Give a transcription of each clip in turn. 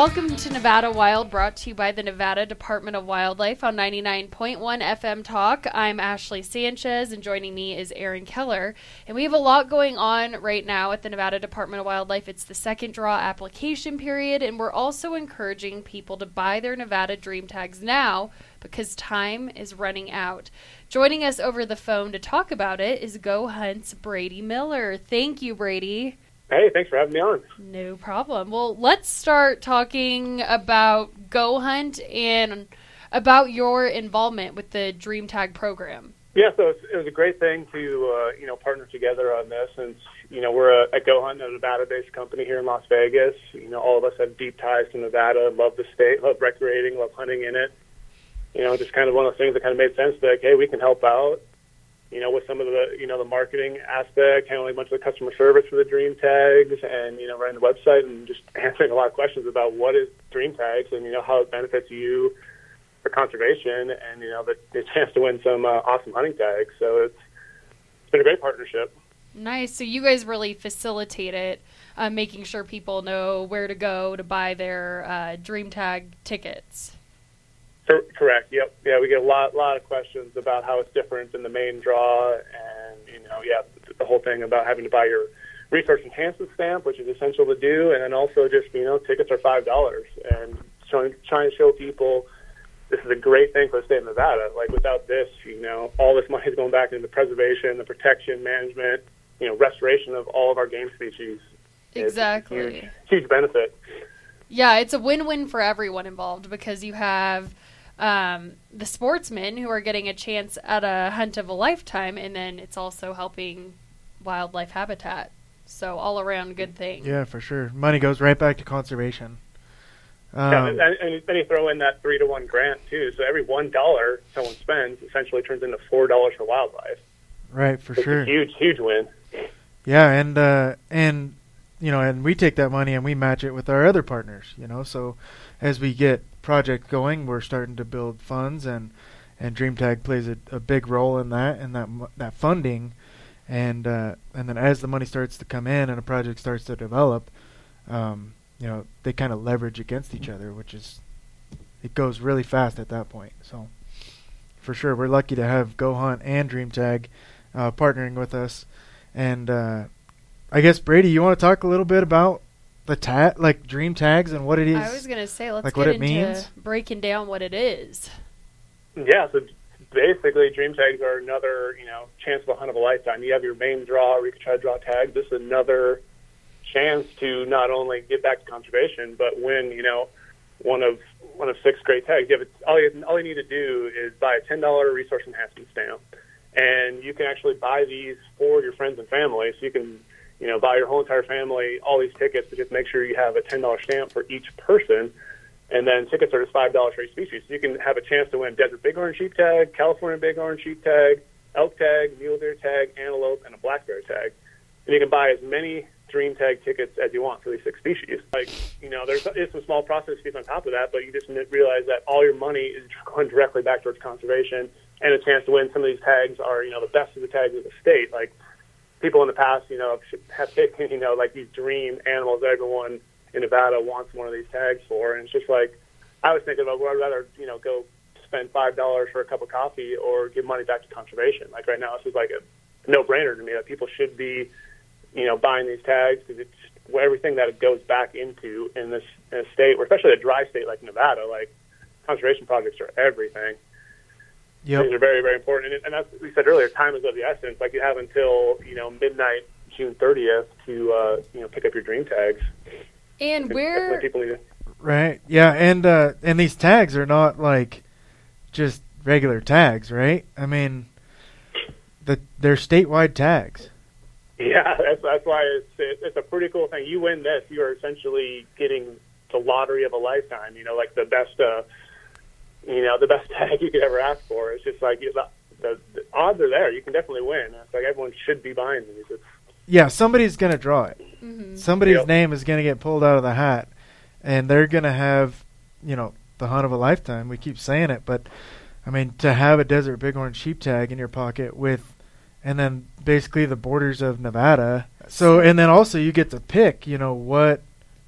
Welcome to Nevada Wild, brought to you by the Nevada Department of Wildlife on 99.1 FM Talk. I'm Ashley Sanchez, and joining me is Aaron Keller. And we have a lot going on right now at the Nevada Department of Wildlife. It's the second draw application period, and we're also encouraging people to buy their Nevada Dream Tags now because time is running out. Joining us over the phone to talk about it is Go Hunt's Brady Miller. Thank you, Brady. Hey, thanks for having me on. No problem. Well, let's start talking about Go Hunt and about your involvement with the Dream Tag program. Yeah, so it was a great thing to uh, you know partner together on this, and you know we're a, a Go Hunt, a Nevada-based company here in Las Vegas. You know, all of us have deep ties to Nevada, love the state, love recreating, love hunting in it. You know, just kind of one of those things that kind of made sense. Like, hey, we can help out. You know, with some of the you know the marketing aspect, handling a bunch of the customer service for the Dream Tags, and you know running the website and just answering a lot of questions about what is Dream Tags and you know how it benefits you for conservation and you know the, the chance to win some uh, awesome hunting tags. So it's it's been a great partnership. Nice. So you guys really facilitate it, uh, making sure people know where to go to buy their uh, Dream Tag tickets. Cor- correct. Yep. Yeah, we get a lot lot of questions about how it's different than the main draw, and you know, yeah, the whole thing about having to buy your research enhancement stamp, which is essential to do, and then also just you know, tickets are five dollars, and trying trying to show people this is a great thing for the state of Nevada. Like without this, you know, all this money is going back into the preservation, the protection, management, you know, restoration of all of our game species. Exactly. huge, huge benefit. Yeah, it's a win-win for everyone involved because you have um, the sportsmen who are getting a chance at a hunt of a lifetime, and then it's also helping wildlife habitat. So all around good thing. Yeah, for sure. Money goes right back to conservation. Yeah, Um, and, and then you throw in that three to one grant too. So every one dollar someone spends essentially turns into four dollars for wildlife. right, for It's sure. a huge, huge win. Yeah, and uh, and you know, and we take that money and we match it with our other partners. You know, so as we get project going, we're starting to build funds, and and DreamTag plays a, a big role in that and that that funding, and uh, and then as the money starts to come in and a project starts to develop, um, you know, they kind of leverage against each other, which is it goes really fast at that point. So for sure, we're lucky to have Go Hunt and DreamTag uh, partnering with us. And uh, I guess Brady, you want to talk a little bit about the tag, like Dream Tags, and what it is? I was gonna say let's like get what it into means? breaking down what it is. Yeah, so basically, dream tags are another you know chance of a hunt of a lifetime. You have your main draw, where you can try to draw tags. This is another chance to not only get back to conservation, but win you know one of one of six great tags. You have a, all you all you need to do is buy a ten dollar resource enhancement stamp, and you can actually buy these for your friends and family. So you can you know buy your whole entire family all these tickets, but just make sure you have a ten dollar stamp for each person. And then tickets are just five dollars for each species. So you can have a chance to win desert bighorn sheep tag, California bighorn sheep tag, elk tag, mule deer tag, antelope, and a black bear tag. And you can buy as many dream tag tickets as you want for these six species. Like, you know, there's, there's some small process fees on top of that, but you just realize that all your money is going directly back towards conservation and a chance to win some of these tags are, you know, the best of the tags of the state. Like, people in the past, you know, have taken, you know, like these dream animals that everyone in Nevada wants one of these tags for. And it's just like, I was thinking about, well, I'd rather, you know, go spend $5 for a cup of coffee or give money back to conservation. Like right now, this is like a no brainer to me that people should be, you know, buying these tags because it's well, everything that it goes back into in this in a state, or especially a dry state like Nevada, like conservation projects are everything. Yep. These are very, very important. And, and as we said earlier, time is of the essence. Like you have until you know midnight, June 30th, to uh, you know pick up your dream tags. And where people need. Right. Yeah, and uh, and these tags are not like just regular tags, right? I mean, the they're statewide tags. Yeah, that's that's why it's it's a pretty cool thing. You win this, you are essentially getting the lottery of a lifetime. You know, like the best, uh, you know, the best tag you could ever ask for. It's just like the, the, the odds are there. You can definitely win. It's like everyone should be buying these. It's, Yeah, somebody's gonna draw it. hmm Somebody's Yep. name is gonna get pulled out of the hat, and they're gonna have, you know, the hunt of a lifetime. We keep saying it, but I mean, to have a desert bighorn sheep tag in your pocket with, and then basically the borders of Nevada. So, and then also you get to pick, you know, what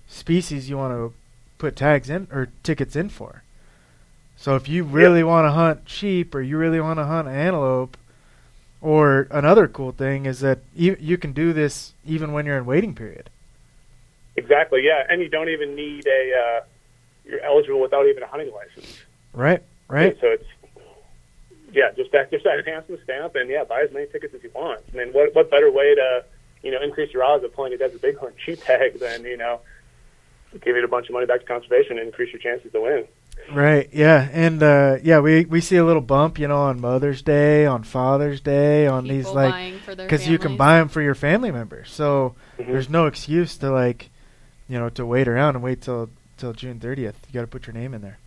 species you want to put tags in or tickets in for. So if you really want to hunt sheep or you really want to hunt antelope, or another cool thing is that you you can do this even when you're in waiting period. exactly, yeah. And you don't even need a. Uh, you're eligible without even a hunting license. Right, right. So it's yeah, just that just that enhancement stamp, and yeah, buy as many tickets as you want. I mean, what what better way to you know increase your odds of pulling a desert bighorn sheep tag than you know give it a bunch of money back to conservation and increase your chances to win. Right, yeah, and uh, yeah, we we see a little bump, you know, on Mother's Day, on Father's Day, on these like buying for their because you can buy them for your family members. So Mhm. there's no excuse to like, you know, to wait around and wait till till June 30th. You got to put your name in there.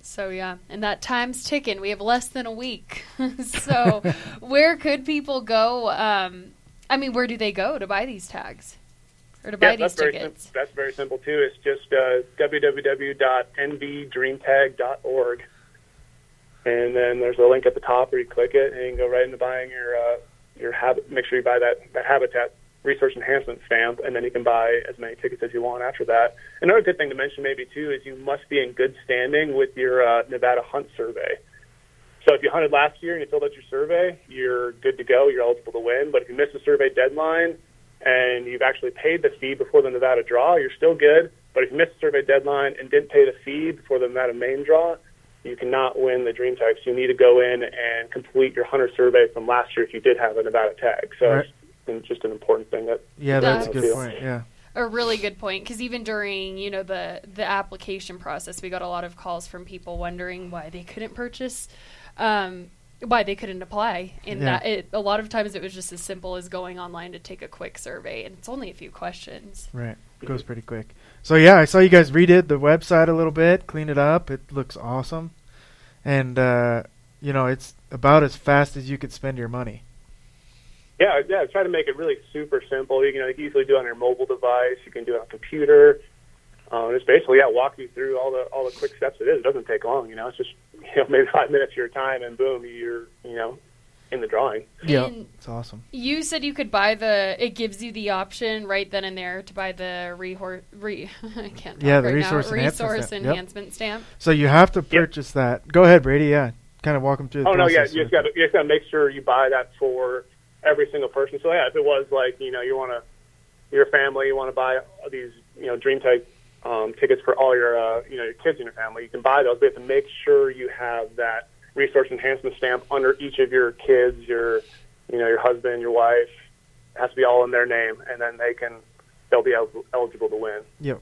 So yeah, and that time's ticking. We have less than a week. so where could people go? Um, I mean, where do they go to buy these tags or to buy yeah, that's these very tickets? sim- that's very simple too. It's just uh, www.nvdreamtag.org, and then there's a link at the top where you click it and you can go right into buying your uh, your habit. Make sure you buy that that habitat research enhancement stamp, and then you can buy as many tickets as you want after that. Another good thing to mention maybe too is you must be in good standing with your uh, Nevada Hunt Survey. So if you hunted last year and you filled out your survey, you're good to go. You're eligible to win. But if you missed the survey deadline and you've actually paid the fee before the Nevada draw, you're still good. But if you missed the survey deadline and didn't pay the fee before the Nevada main draw, you cannot win the dream tags. You need to go in and complete your hunter survey from last year if you did have a Nevada tag. So Right. it's just an important thing that Yeah, that's a That's- good point. Yeah. a really good point because even during you know the the application process we got a lot of calls from people wondering why they couldn't purchase um, why they couldn't apply and Yeah. that it, a lot of times it was just as simple as going online to take a quick survey and it's only a few questions Right. It goes pretty quick. So yeah, I saw you guys redid the website a little bit, clean it up. It looks awesome, and uh, you know it's about as fast as you could spend your money. Yeah, yeah. Try to make it really super simple. You can easily do it on your mobile device. You can do it on a computer. Um, it's basically yeah, walk you through all the all the quick steps it is. It doesn't take long. You know, it's just you know maybe five minutes of your time, and boom, you're you know in the drawing. Yeah, it's awesome. you said you could buy the it gives you the option right then and there to buy the rehor, re I can't talk Yeah, the right resource now, enhancement resource stamp. Yep. enhancement stamp So you have to purchase that. Go ahead, Brady. Yeah, kind of walk them through the Oh no, yeah, you just got to you just got to make sure you buy that for every single person. So yeah, if it was like you know you want to your family, you want to buy these you know Dream Tag um, tickets for all your uh, you know your kids in your family, you can buy those. But you have to make sure you have that resource enhancement stamp under each of your kids, your you know your husband, your wife. It has to be all in their name, and then they can they'll be el- eligible to win. Yep.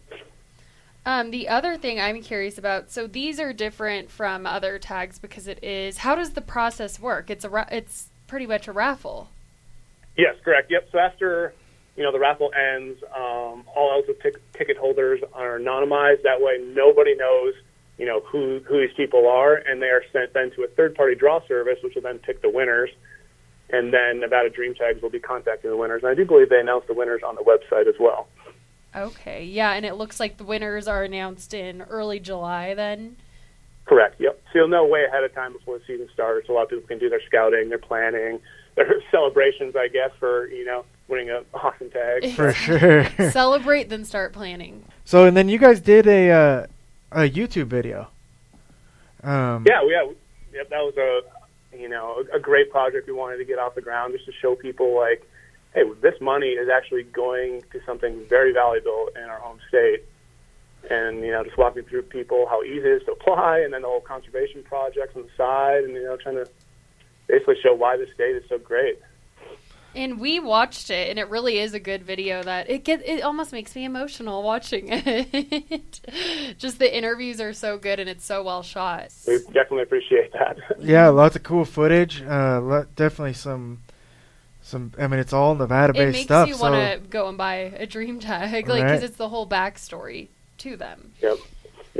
Um, the other thing I'm curious about, so these are different from other tags because it is. How does the process work? It's a ra- it's pretty much a raffle. Yes, correct. Yep. So after you know the raffle ends, um, all eligible tic- ticket holders are anonymized. That way, nobody knows you know who who these people are, and they are sent then to a third party draw service, which will then pick the winners. And then Nevada Dream Tags will be contacting the winners. And I do believe they announce the winners on the website as well. Okay, yeah, and it looks like the winners are announced in early July. Then, Correct. Yep. So you'll know way ahead of time before the season starts. A lot of people can do their scouting, their planning, their celebrations, I guess, for you know winning an awesome tag. For sure. celebrate, then start planning. so and then you guys did a uh, a YouTube video. Um, Yeah, yeah, yep. That was a you know a, a great project we wanted to get off the ground just to show people like, hey, this money is actually going to something very valuable in our home state, and you know just walking through people how easy it is to apply, and then the whole conservation projects on the side, and you know trying to basically show why the state is so great. And we watched it, and it really is a good video. That it get it almost makes me emotional watching it. Just the interviews are so good, and it's so well shot. We definitely appreciate that. Yeah, lots of cool footage. Uh, lo- definitely some some. I mean, it's all Nevada It makes stuff. you so want to go and buy a dream tag, like because Right. it's the whole backstory to them. Yep.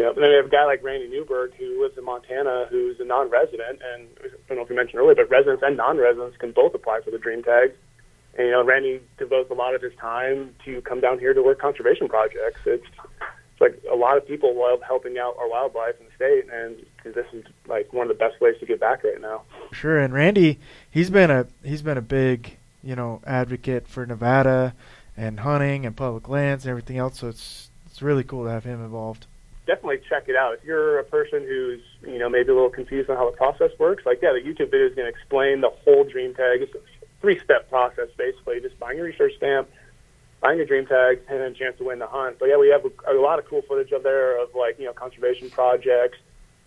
You know, and then we have a guy like Randy Newberg who lives in Montana, who's a non-resident, and I don't know if you mentioned earlier, but residents and non-residents can both apply for the Dream Tags. And you know, Randy devotes a lot of his time to come down here to work conservation projects. It's it's like a lot of people love helping out our wildlife in the state, and this is like one of the best ways to give back right now. Sure, and Randy, he's been a he's been a big you know advocate for Nevada and hunting and public lands and everything else. So it's it's really cool to have him involved. Definitely check it out. If you're a person who's, you know, maybe a little confused on how the process works, like, yeah, the YouTube video is going to explain the whole dream tag. It's a three-step process, basically. Just buying your research stamp, buying your dream tag, and then a chance to win the hunt. But, yeah, we have a, a lot of cool footage up there of, like, you know, conservation projects.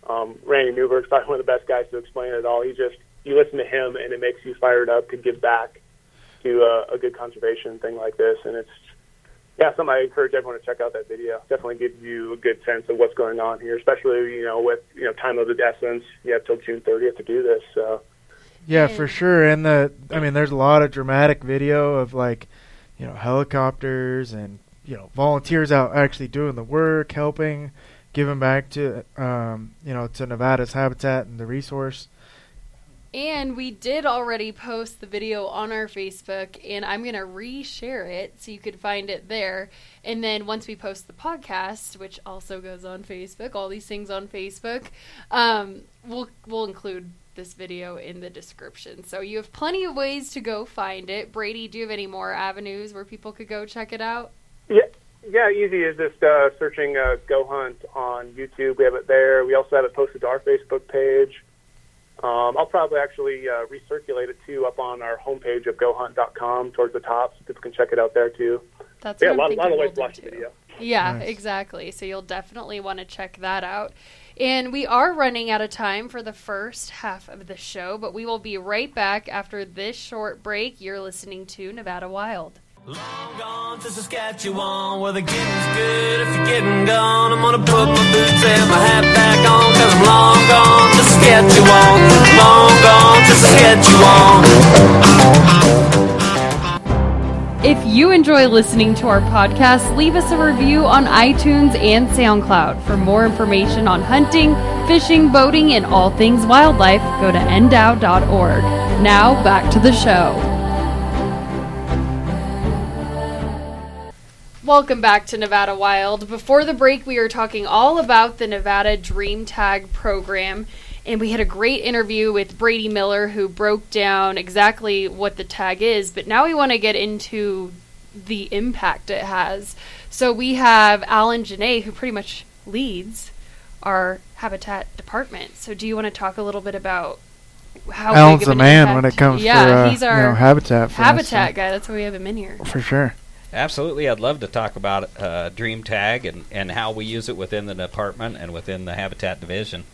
Um, Randy Newberg's probably one of the best guys to explain it all. He just, you listen to him, and it makes you fired up to give back to uh, a good conservation thing like this. And it's, yeah, something I encourage everyone to check out that video. Definitely gives you a good sense of what's going on here, especially you know with you know time of the essence. You have till June 30th to do this. So Yeah, Yeah. for sure. And the I mean, there's a lot of dramatic video of like, you know, helicopters and you know volunteers out actually doing the work, helping, giving back to um, you know to Nevada's habitat and the resource. And we did already post the video on our Facebook, and I'm going to reshare it so you could find it there. And then once we post the podcast, which also goes on Facebook, all these things on Facebook, um, we'll, we'll include this video in the description. So you have plenty of ways to go find it. Brady, do you have any more avenues where people could go check it out? yeah, yeah, easy is just uh, searching uh, Go Hunt on YouTube. We have it there. We also have it posted to our Facebook page. Um, I'll probably actually uh, recirculate it too up on our homepage of GoHunt.com towards the top, so people can check it out there too. That's yeah, a what I'm lot, a lot of ways we'll to do watch the video. Yeah, Nice. exactly. So you'll definitely want to check that out. And we are running out of time for the first half of the show, but we will be right back after this short break. You're listening to Nevada Wild. Long gone to Saskatchewan where the getting's good. If you're getting gone, I'm gonna put my boots and my hat back on. Cause I'm long gone to Saskatchewan. Long gone to Saskatchewan. If you enjoy listening to our podcast, leave us a review on iTunes and SoundCloud. For more information on hunting, fishing, boating, and all things wildlife, go to ndow.org. Now, back to the show. Welcome back to Nevada Wild. Before the break, we were talking all about the Nevada Dream Tag program, and we had a great interview with Brady Miller who broke down exactly what the tag is. But now we want to get into the impact it has. So we have Alan Jenne, who pretty much leads our habitat department. So do you want to talk a little bit about how Alan's the man impact- when it comes yeah, for uh, he's our you know, habitat. For us, habitat so- guy. That's why we have him in here. for sure. Absolutely, I'd love to talk about uh, Dream Tag and, and how we use it within the department and within the Habitat Division.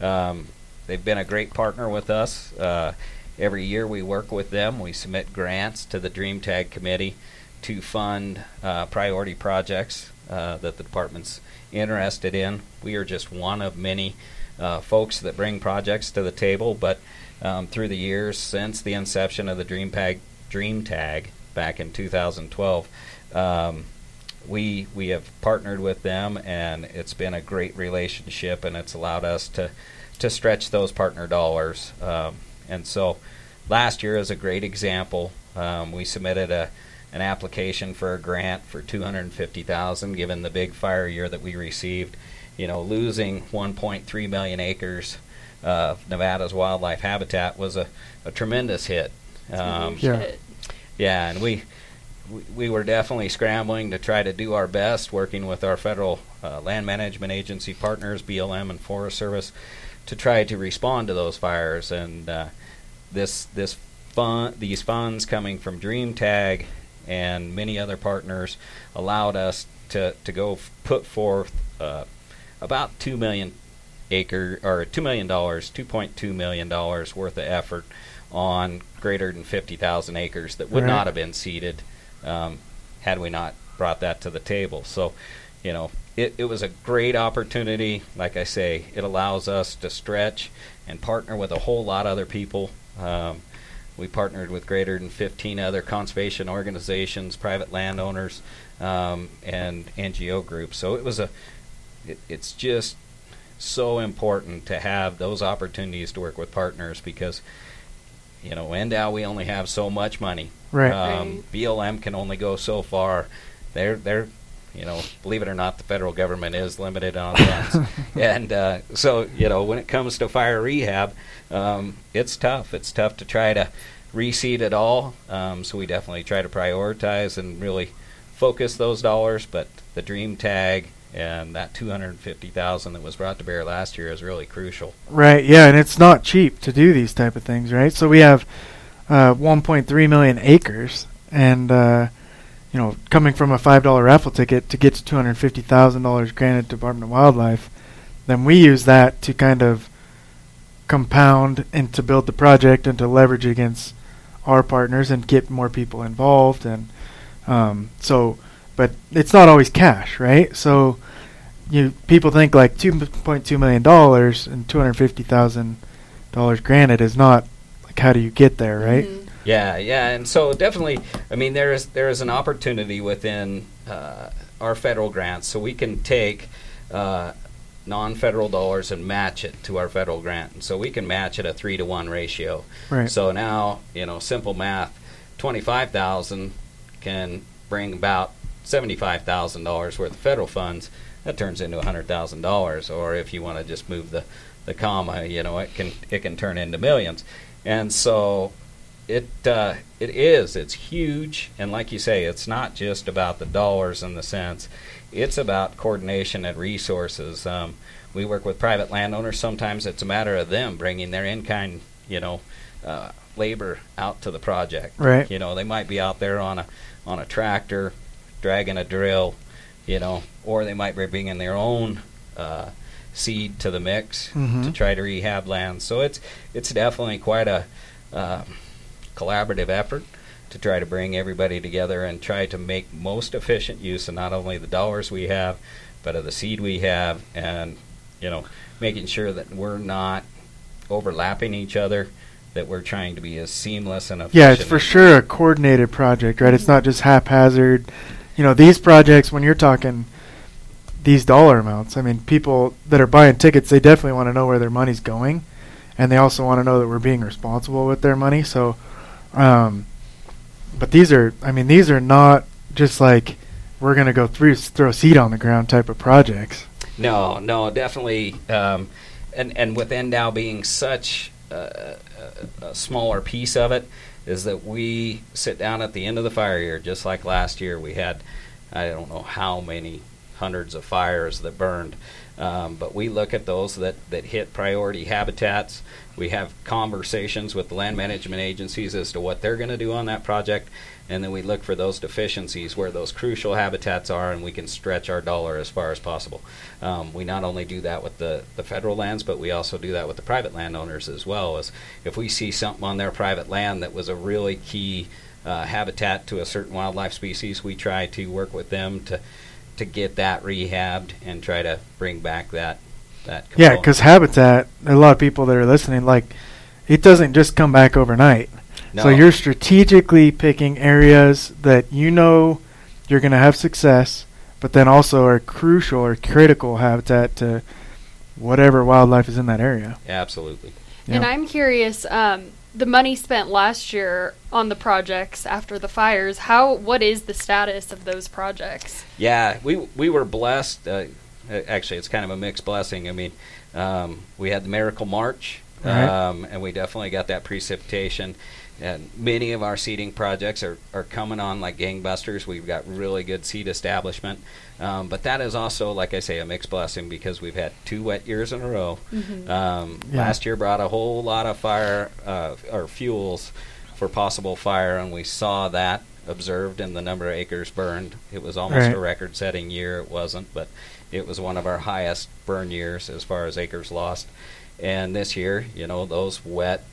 Um, they've been a great partner with us. Uh, every year we work with them. We submit grants to the Dream Tag Committee to fund uh, priority projects uh, that the department's interested in. We are just one of many uh, folks that bring projects to the table, but um, through the years since the inception of the Dream Tag, Dream Tag back in 2012, um, we we have partnered with them, and it's been a great relationship, and it's allowed us to to stretch those partner dollars. Um, and so, last year is a great example. Um, we submitted a an application for a grant for 250,000, given the big fire year that we received. You know, losing 1.3 million acres of Nevada's wildlife habitat was a, a tremendous hit. Um, Yeah. Yeah, and we, we we were definitely scrambling to try to do our best, working with our federal uh, land management agency partners, BLM and Forest Service, to try to respond to those fires. And uh, this this fun these funds coming from Dream Tag and many other partners allowed us to to go f- put forth uh, about two million acre or two million dollars, two point two million dollars worth of effort on greater than fifty thousand acres that would Right. not have been seeded um, had we not brought that to the table. So, you know, it, it was a great opportunity. Like I say, it allows us to stretch and partner with a whole lot of other people. Um, we partnered with greater than 15 other conservation organizations, private landowners, um, and NGO groups. So it was a it, it's just so important to have those opportunities to work with partners because you know NDOW we only have so much money. Right. Um, Right. BLM can only go so far. They're they're you know believe it or not the federal government is limited on funds, and uh, so you know when it comes to fire rehab, um, it's tough. It's tough to try to reseed it all. Um, so we definitely try to prioritize and really focus those dollars. But the Dream Tag and that two hundred fifty thousand that was brought to bear last year is really crucial. Right. Yeah, and it's not cheap to do these type of things, right? So we have uh, 1.3 million acres, and uh, you know, coming from a five dollar raffle ticket to get to 250 thousand dollars granted to Department of Wildlife, then we use that to kind of compound and to build the project and to leverage against our partners and get more people involved and um, so but it's not always cash right so you people think like 2.2 million dollars and 250,000 dollars granted is not like how do you get there right Mhm. Yeah, yeah, and so definitely, I mean, there is there is an opportunity within uh, our federal grants, so we can take uh, non-federal dollars and match it to our federal grant, and so we can match it at a three to one ratio. right So now, you know, simple math, twenty-five thousand can bring about seventy-five thousand dollars worth of federal funds. That turns into hundred thousand dollars. Or if you want to just move the, the comma, you know, it can it can turn into millions. And so, it uh, it is it's huge. And like you say, it's not just about the dollars and the cents. It's about coordination and resources. Um, we work with private landowners. Sometimes it's a matter of them bringing their in-kind, you know, uh, labor out to the project. Right. You know, they might be out there on a on a tractor, dragging a drill, you know, or they might be bringing their own uh, seed to the mix Mhm. to try to rehab land. So it's it's definitely quite a um, collaborative effort to try to bring everybody together and try to make most efficient use of not only the dollars we have, but of the seed we have, and you know, making sure that we're not overlapping each other, that we're trying to be as seamless and efficient. yeah it's for sure a coordinated project right it's not just haphazard you know these projects when you're talking these dollar amounts i mean people that are buying tickets they definitely want to know where their money's going and they also want to know that we're being responsible with their money so um but these are i mean these are not just like we're going to go through throw seed on the ground type of projects No, no, definitely. Um, and and with NDOW being such a, a, a smaller piece of it, is that we sit down at the end of the fire year, just like last year. We had, I don't know how many hundreds of fires that burned, um, but we look at those that, that hit priority habitats. We have conversations with the land management agencies as to what they're going to do on that project, and then we look for those deficiencies where those crucial habitats are, and we can stretch our dollar as far as possible. Um, we not only do that with the, the federal lands, but we also do that with the private landowners as well. As if we see something on their private land that was a really key uh, habitat to a certain wildlife species, we try to work with them to to get that rehabbed and try to bring back that that. Yeah, because habitat, a lot of people that are listening, like, it doesn't just come back overnight. So you're strategically picking areas that you know you're going to have success, but then also are crucial or critical habitat to whatever wildlife is in that area. absolutely. And I'm curious, um, the money spent last year on the projects after the fires, how what is the status of those projects? Yeah, we we were blessed. Uh, actually, it's kind of a mixed blessing. I mean, um, we had the Miracle March, Right. um, and we definitely got that precipitation. And many of our seeding projects are, are coming on like gangbusters. We've got really good seed establishment. Um, but that is also, like I say, a mixed blessing because we've had two wet years in a row. Um, Yeah. Last year brought a whole lot of fire uh, or fuels for possible fire, and we saw that observed in the number of acres burned. It was almost Right. a record-setting year. It wasn't, but it was one of our highest burn years as far as acres lost. And this year, you know, those wet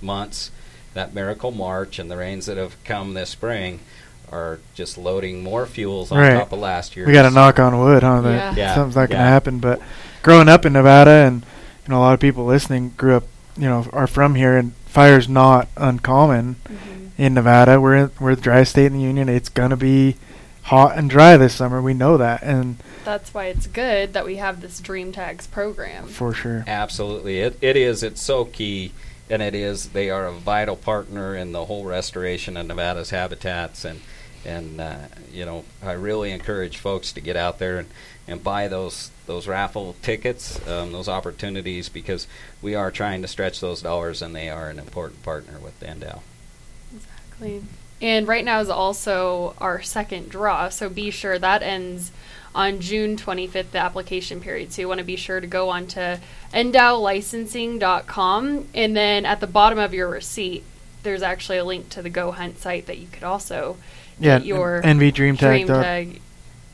months, that miracle March, and the rains that have come this spring are just loading more fuels on Right. top of last year. We got to knock on wood, huh? That Yeah. Yeah, something's not going to yeah. happen. But growing up in Nevada, and you know, a lot of people listening grew up, you know, are from here, and fire's not uncommon mm-hmm. in Nevada. We're in, we're the driest state in the union. It's gonna be hot and dry this summer. We know that, and That's why it's good that we have this Dream Tags program. for sure. Absolutely, it it is. It's so key, and it is. They are a vital partner in the whole restoration of Nevada's habitats, and and uh, you know, I really encourage folks to get out there and, and buy those those raffle tickets, um, those opportunities, because we are trying to stretch those dollars, and they are an important partner with NDOW. Exactly. And right now is also our second draw, so be sure that ends on June 25th, the application period. So you want to be sure to go on to ndowlicensing.com, and then at the bottom of your receipt, there's actually a link to the Go Hunt site that you could also Yeah, get your NV Dream Tag. Dream Tag.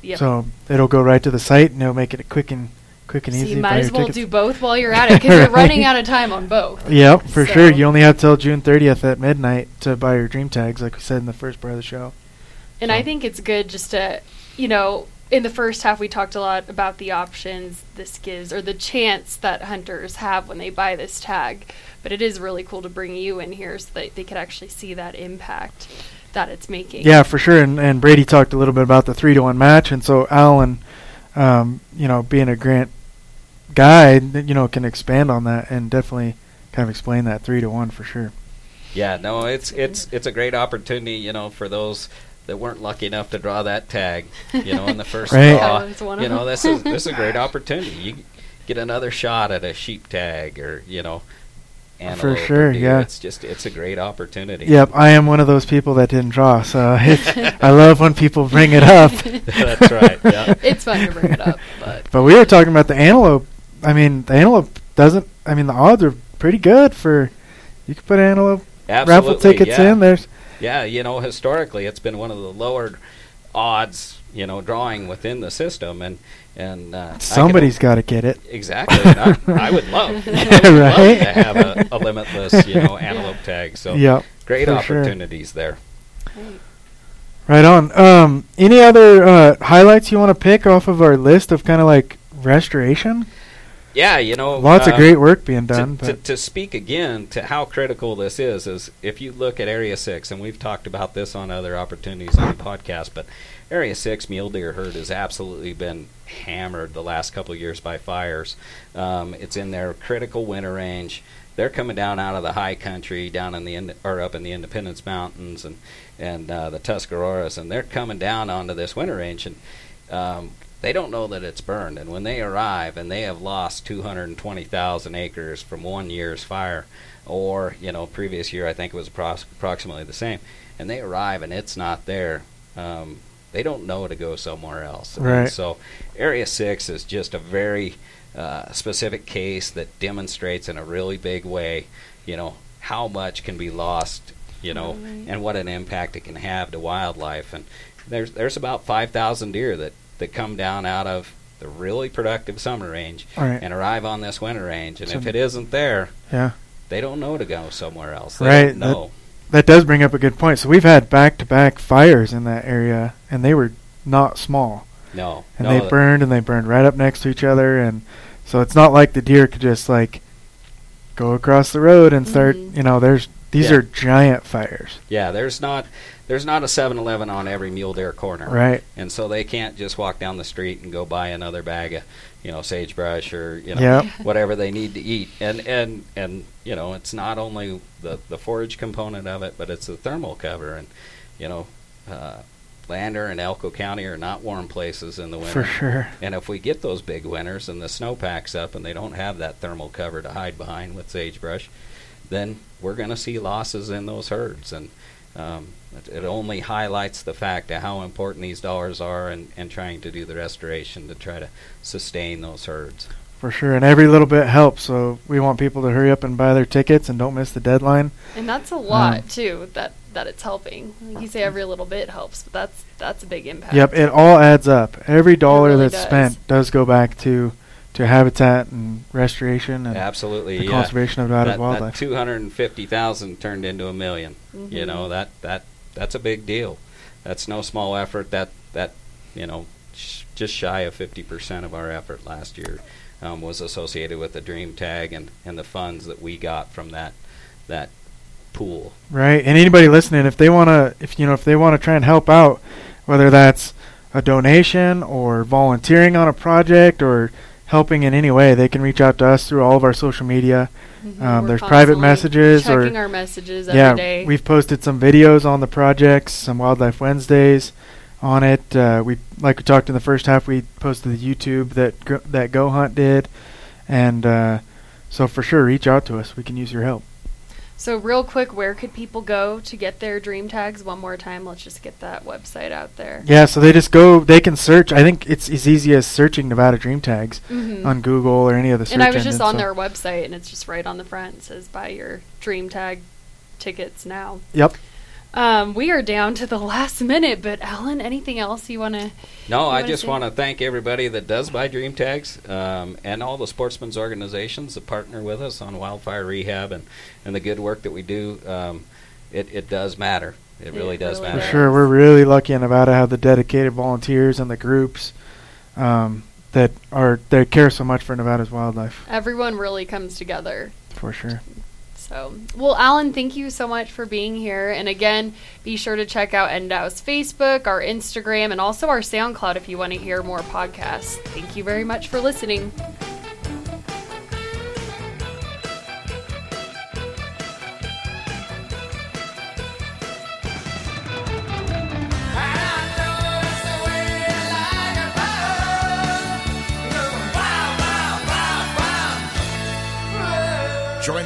Yep. So it'll go right to the site, and it'll make it a quick and quick and so easy. you might as well tickets. do both while you're at it because you're running out of time on both. Yep, for So- sure. You only have till June 30th at midnight to buy your Dream Tags, like we said in the first part of the show. And I think it's good just to, you know, in the first half we talked a lot about the options this gives or the chance that hunters have when they buy this tag. But it is really cool to bring you in here so that they could actually see that impact that it's making. Yeah, for sure. And, and Brady talked a little bit about the three to one match, and so Alan, um, you know, being a Grant guy, you know, can expand on that and definitely kind of explain that three to one for sure. Yeah, no, it's it's it's a great opportunity, you know, for those that weren't lucky enough to draw that tag, you know, in the first Right. draw. That was one of You know, them. this is this is a great opportunity. You get another shot at a sheep tag or you know, For sure, yeah. It's just it's a great opportunity. Yep, I am one of those people that didn't draw, so I love when people bring it up. That's right. Yeah. it's fun to bring it up, but But we were talking about the antelope. I mean, the antelope doesn't. I mean, the odds are pretty good for. You could put antelope Absolutely. raffle tickets yeah. in. There's Yeah, you know, historically, it's been one of the lower odds, you know, drawing within the system, and and uh, somebody's got to get it. Exactly. I, I would love, I would love to have a, a limitless, you know, antelope tag. So Yep, great for sure. opportunities there. right on. Um, any other uh, highlights you want to pick off of our list of kind of like restoration? Yeah, you know, Lots of uh, great work being done. to, but to speak again to how critical this is, is if you look at Area 6, and we've talked about this on other opportunities on the podcast, but Area 6 mule deer herd has absolutely been hammered the last couple of years by fires. Um, it's in their critical winter range. They're coming down out of the high country, down in the Ind- or up in the Independence Mountains and and uh, the Tuscaroras, and they're coming down onto this winter range, and um, they don't know that it's burned. And when they arrive and they have lost 220,000 acres from one year's fire, or, you know, previous year I think it was appros- approximately the same, and they arrive and it's not there, um, they don't know to go somewhere else. And Right. so Area 6 is just a very uh, specific case that demonstrates in a really big way, you know, how much can be lost, you know, Right. and what an impact it can have to wildlife. And there's there's about 5,000 deer that, that come down out of the really productive summer range all right, and arrive on this winter range. And So- if it isn't there, yeah, they don't know to go somewhere else. They Right, don't know. that does bring up a good point. So we've had back-to-back fires in that area, and they were not small. no. and no, they burned and they burned right up next to each other and so it's not like the deer could just like go across the road and start Mhm. you know there's these Yeah. are giant fires Yeah, there's not there's not a 7-Eleven on every mule deer corner. right and so they can't just walk down the street and go buy another bag of you know sagebrush or you know Yep. whatever they need to eat and and and you know it's not only the the forage component of it but it's the thermal cover and you know uh, Lander and Elko County are not warm places in the winter for sure and if we get those big winters and the snow packs up and they don't have that thermal cover to hide behind with sagebrush, then we're going to see losses in those herds. And um, it, it only highlights the fact of how important these dollars are and, and trying to do the restoration to try to sustain those herds. for sure and every little bit helps so we want people to hurry up and buy their tickets and don't miss the deadline and that's a lot Um, too that that it's helping. Like you say every little bit helps, but that's that's a big impact. yep it all adds up every dollar really that's does. spent does go back to to habitat and restoration and Absolutely, the yeah. conservation of Nevada's that, that wildlife 250,000 turned into a 1000000 You Mhm. know that that that's a big deal. That's no small effort. That that you know sh- just shy of 50% of our effort last year um, was associated with the Dream Tag and and the funds that we got from that that pool. Right, and anybody listening, if they want to, if you know, if they want to try and help out, whether that's a donation or volunteering on a project or helping in any way, they can reach out to us through all of our social media. Mhm. Um, there's private messages or- our messages yeah, day. we've posted some videos on the projects, some Wildlife Wednesdays on it. Uh, we like we talked in the first half. We posted the YouTube that Go, that Go Hunt did, and uh, so for sure, reach out to us. We can use your help. So, real quick, where could people go to get their dream tags? One more time, let's just get that website out there. Yeah, so they just go. They can search. I think it's as easy as searching Nevada Dream Tags Mhm. on Google or any of the search and I was just on so- their website, and it's just right on the front. It says buy your dream tag tickets now. Yep. Um, we are down to the last minute, but Alan, anything else you want to? No, I just want to thank everybody that does buy Dream Tags um, and all the sportsmen's organizations that partner with us on wildfire rehab and, and the good work that we do. Um, it, it does matter. It It really does really For matter. does. sure, we're really lucky in Nevada to have the dedicated volunteers and the groups um, that are that care so much for Nevada's wildlife. Everyone really comes together. For sure. So, well, Alan, thank you so much for being here. And again, be sure to check out NDOW's Facebook, our Instagram, and also our SoundCloud if you want to hear more podcasts. Thank you very much for listening.